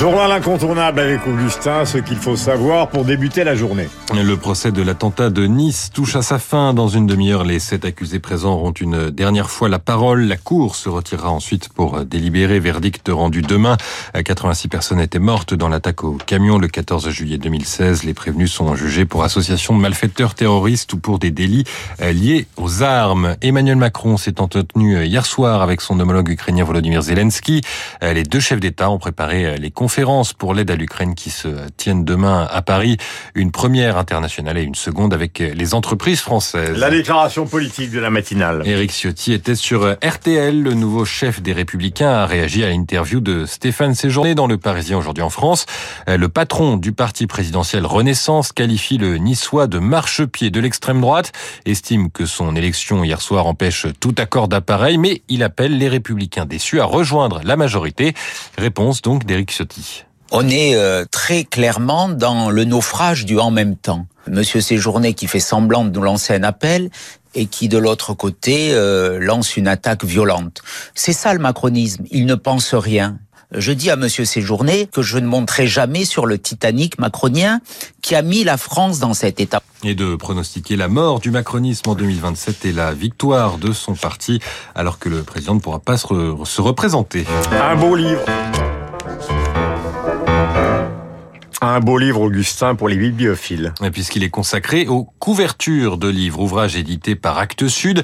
Journal incontournable avec Augustin, ce qu'il faut savoir pour débuter la journée. Le procès de l'attentat de Nice touche à sa fin. Dans une demi-heure, les sept accusés présents auront une dernière fois la parole. La Cour se retirera ensuite pour délibérer. Verdict rendu demain. 86 personnes étaient mortes dans l'attaque au camion le 14 juillet 2016. Les prévenus sont jugés pour association de malfaiteurs terroristes ou pour des délits liés aux armes. Emmanuel Macron s'est entretenu hier soir avec son homologue ukrainien Volodymyr Zelensky. Les deux chefs d'État ont préparé les conférences pour l'aide à l'Ukraine qui se tiennent demain à Paris. Une première internationale et une seconde avec les entreprises françaises. La déclaration politique de la matinale. Éric Ciotti était sur RTL. Le nouveau chef des Républicains a réagi à l'interview de Stéphane Séjourné dans Le Parisien aujourd'hui en France. Le patron du parti présidentiel Renaissance qualifie le niçois de marchepied de l'extrême droite, estime que son élection hier soir empêche tout accord d'appareil, mais il appelle les Républicains déçus à rejoindre la majorité. Réponse donc d'Éric Ciotti. On est euh, très clairement dans le naufrage du en même temps. Monsieur Séjourné qui fait semblant de nous lancer un appel et qui de l'autre côté euh, lance une attaque violente. C'est ça le macronisme, il ne pense rien. Je dis à Monsieur Séjourné que je ne monterai jamais sur le Titanic macronien qui a mis la France dans cet état. Et de pronostiquer la mort du macronisme en 2027 et la victoire de son parti, alors que le président ne pourra pas se, re se représenter. Un beau livre. Un beau livre, Augustin, pour les bibliophiles. Puisqu'il est consacré aux couvertures de livres, ouvrages édités par Actes Sud.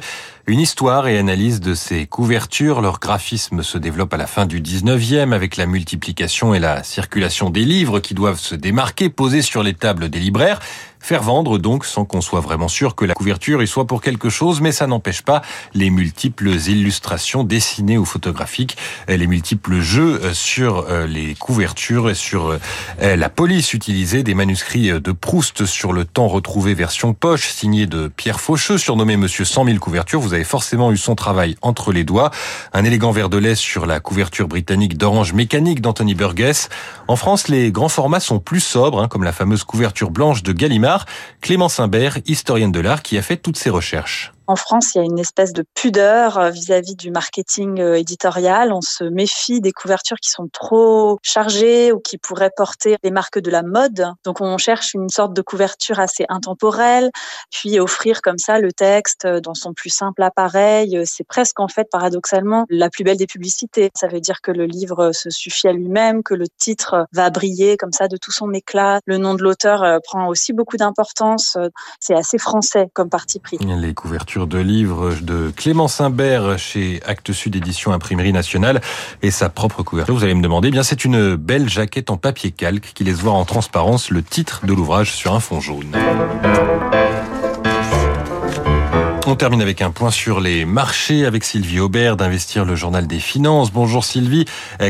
Une histoire et analyse de ces couvertures. Leur graphisme se développe à la fin du 19e avec la multiplication et la circulation des livres qui doivent se démarquer, posés sur les tables des libraires. Faire vendre donc sans qu'on soit vraiment sûr que la couverture y soit pour quelque chose, mais ça n'empêche pas les multiples illustrations dessinées ou photographiques, les multiples jeux sur les couvertures et sur la police utilisée, des manuscrits de Proust sur le temps retrouvé version poche, signé de Pierre Faucheux, surnommé Monsieur 100 000 couvertures. Forcément eu son travail entre les doigts. Un élégant verre de lait sur la couverture britannique d'Orange Mécanique d'Anthony Burgess. En France, les grands formats sont plus sobres, hein, comme la fameuse couverture blanche de Gallimard. Clémence Imbert, historienne de l'art, qui a fait toutes ses recherches. En France, il y a une espèce de pudeur vis-à-vis du marketing éditorial. On se méfie des couvertures qui sont trop chargées ou qui pourraient porter les marques de la mode. Donc, on cherche une sorte de couverture assez intemporelle, puis offrir comme ça le texte dans son plus simple appareil. C'est presque, en fait, paradoxalement, la plus belle des publicités. Ça veut dire que le livre se suffit à lui-même, que le titre va briller comme ça de tout son éclat. Le nom de l'auteur prend aussi beaucoup d'importance. C'est assez français comme parti pris. Les couvertures de livres de Clémence Imbert chez Actes Sud Édition Imprimerie Nationale et sa propre couverture. Vous allez me demander, eh bien c'est une belle jaquette en papier calque qui laisse voir en transparence le titre de l'ouvrage sur un fond jaune. On termine avec un point sur les marchés avec Sylvie Aubert d'Investir le Journal des Finances. Bonjour Sylvie,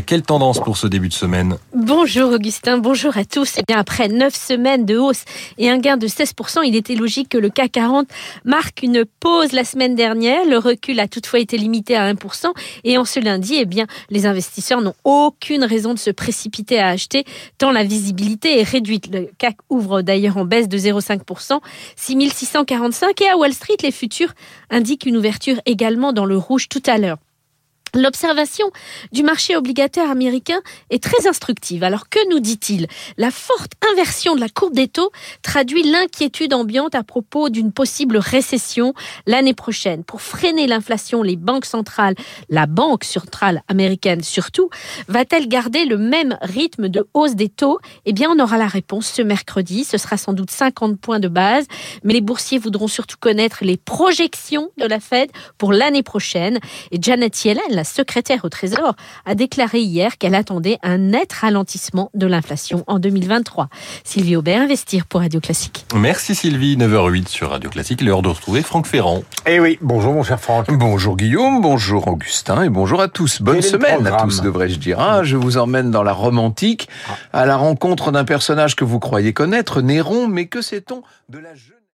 quelle tendance pour ce début de semaine? Bonjour Augustin, bonjour à tous. Bien après neuf semaines de hausse et un gain de 16%, il était logique que le CAC 40 marque une pause la semaine dernière. Le recul a toutefois été limité à 1%. Et en ce lundi, eh bien, les investisseurs n'ont aucune raison de se précipiter à acheter tant la visibilité est réduite. Le CAC ouvre d'ailleurs en baisse de 0,5%, 6645 et à Wall Street, les futurs indique une ouverture également dans le rouge tout à l'heure. L'observation du marché obligataire américain est très instructive. Alors que nous dit-il? La forte inversion de la courbe des taux traduit l'inquiétude ambiante à propos d'une possible récession l'année prochaine. Pour freiner l'inflation, les banques centrales, la banque centrale américaine surtout, va-t-elle garder le même rythme de hausse des taux? Eh bien, on aura la réponse ce mercredi. Ce sera sans doute 50 points de base, mais les boursiers voudront surtout connaître les projections de la Fed pour l'année prochaine. Et Janet Yellen, la secrétaire au Trésor, a déclaré hier qu'elle attendait un net ralentissement de l'inflation en 2023. Sylvie Aubert, Investir pour Radio Classique. Merci Sylvie, 9h08 sur Radio Classique, l'heure de retrouver Franck Ferrand. Eh oui, bonjour mon cher Franck. Bonjour Guillaume, bonjour Augustin et bonjour à tous. Bonne semaine à tous, devrais-je dire. Ah, je vous emmène dans la Rome antique, à la rencontre d'un personnage que vous croyez connaître, Néron, mais que sait-on de la jeune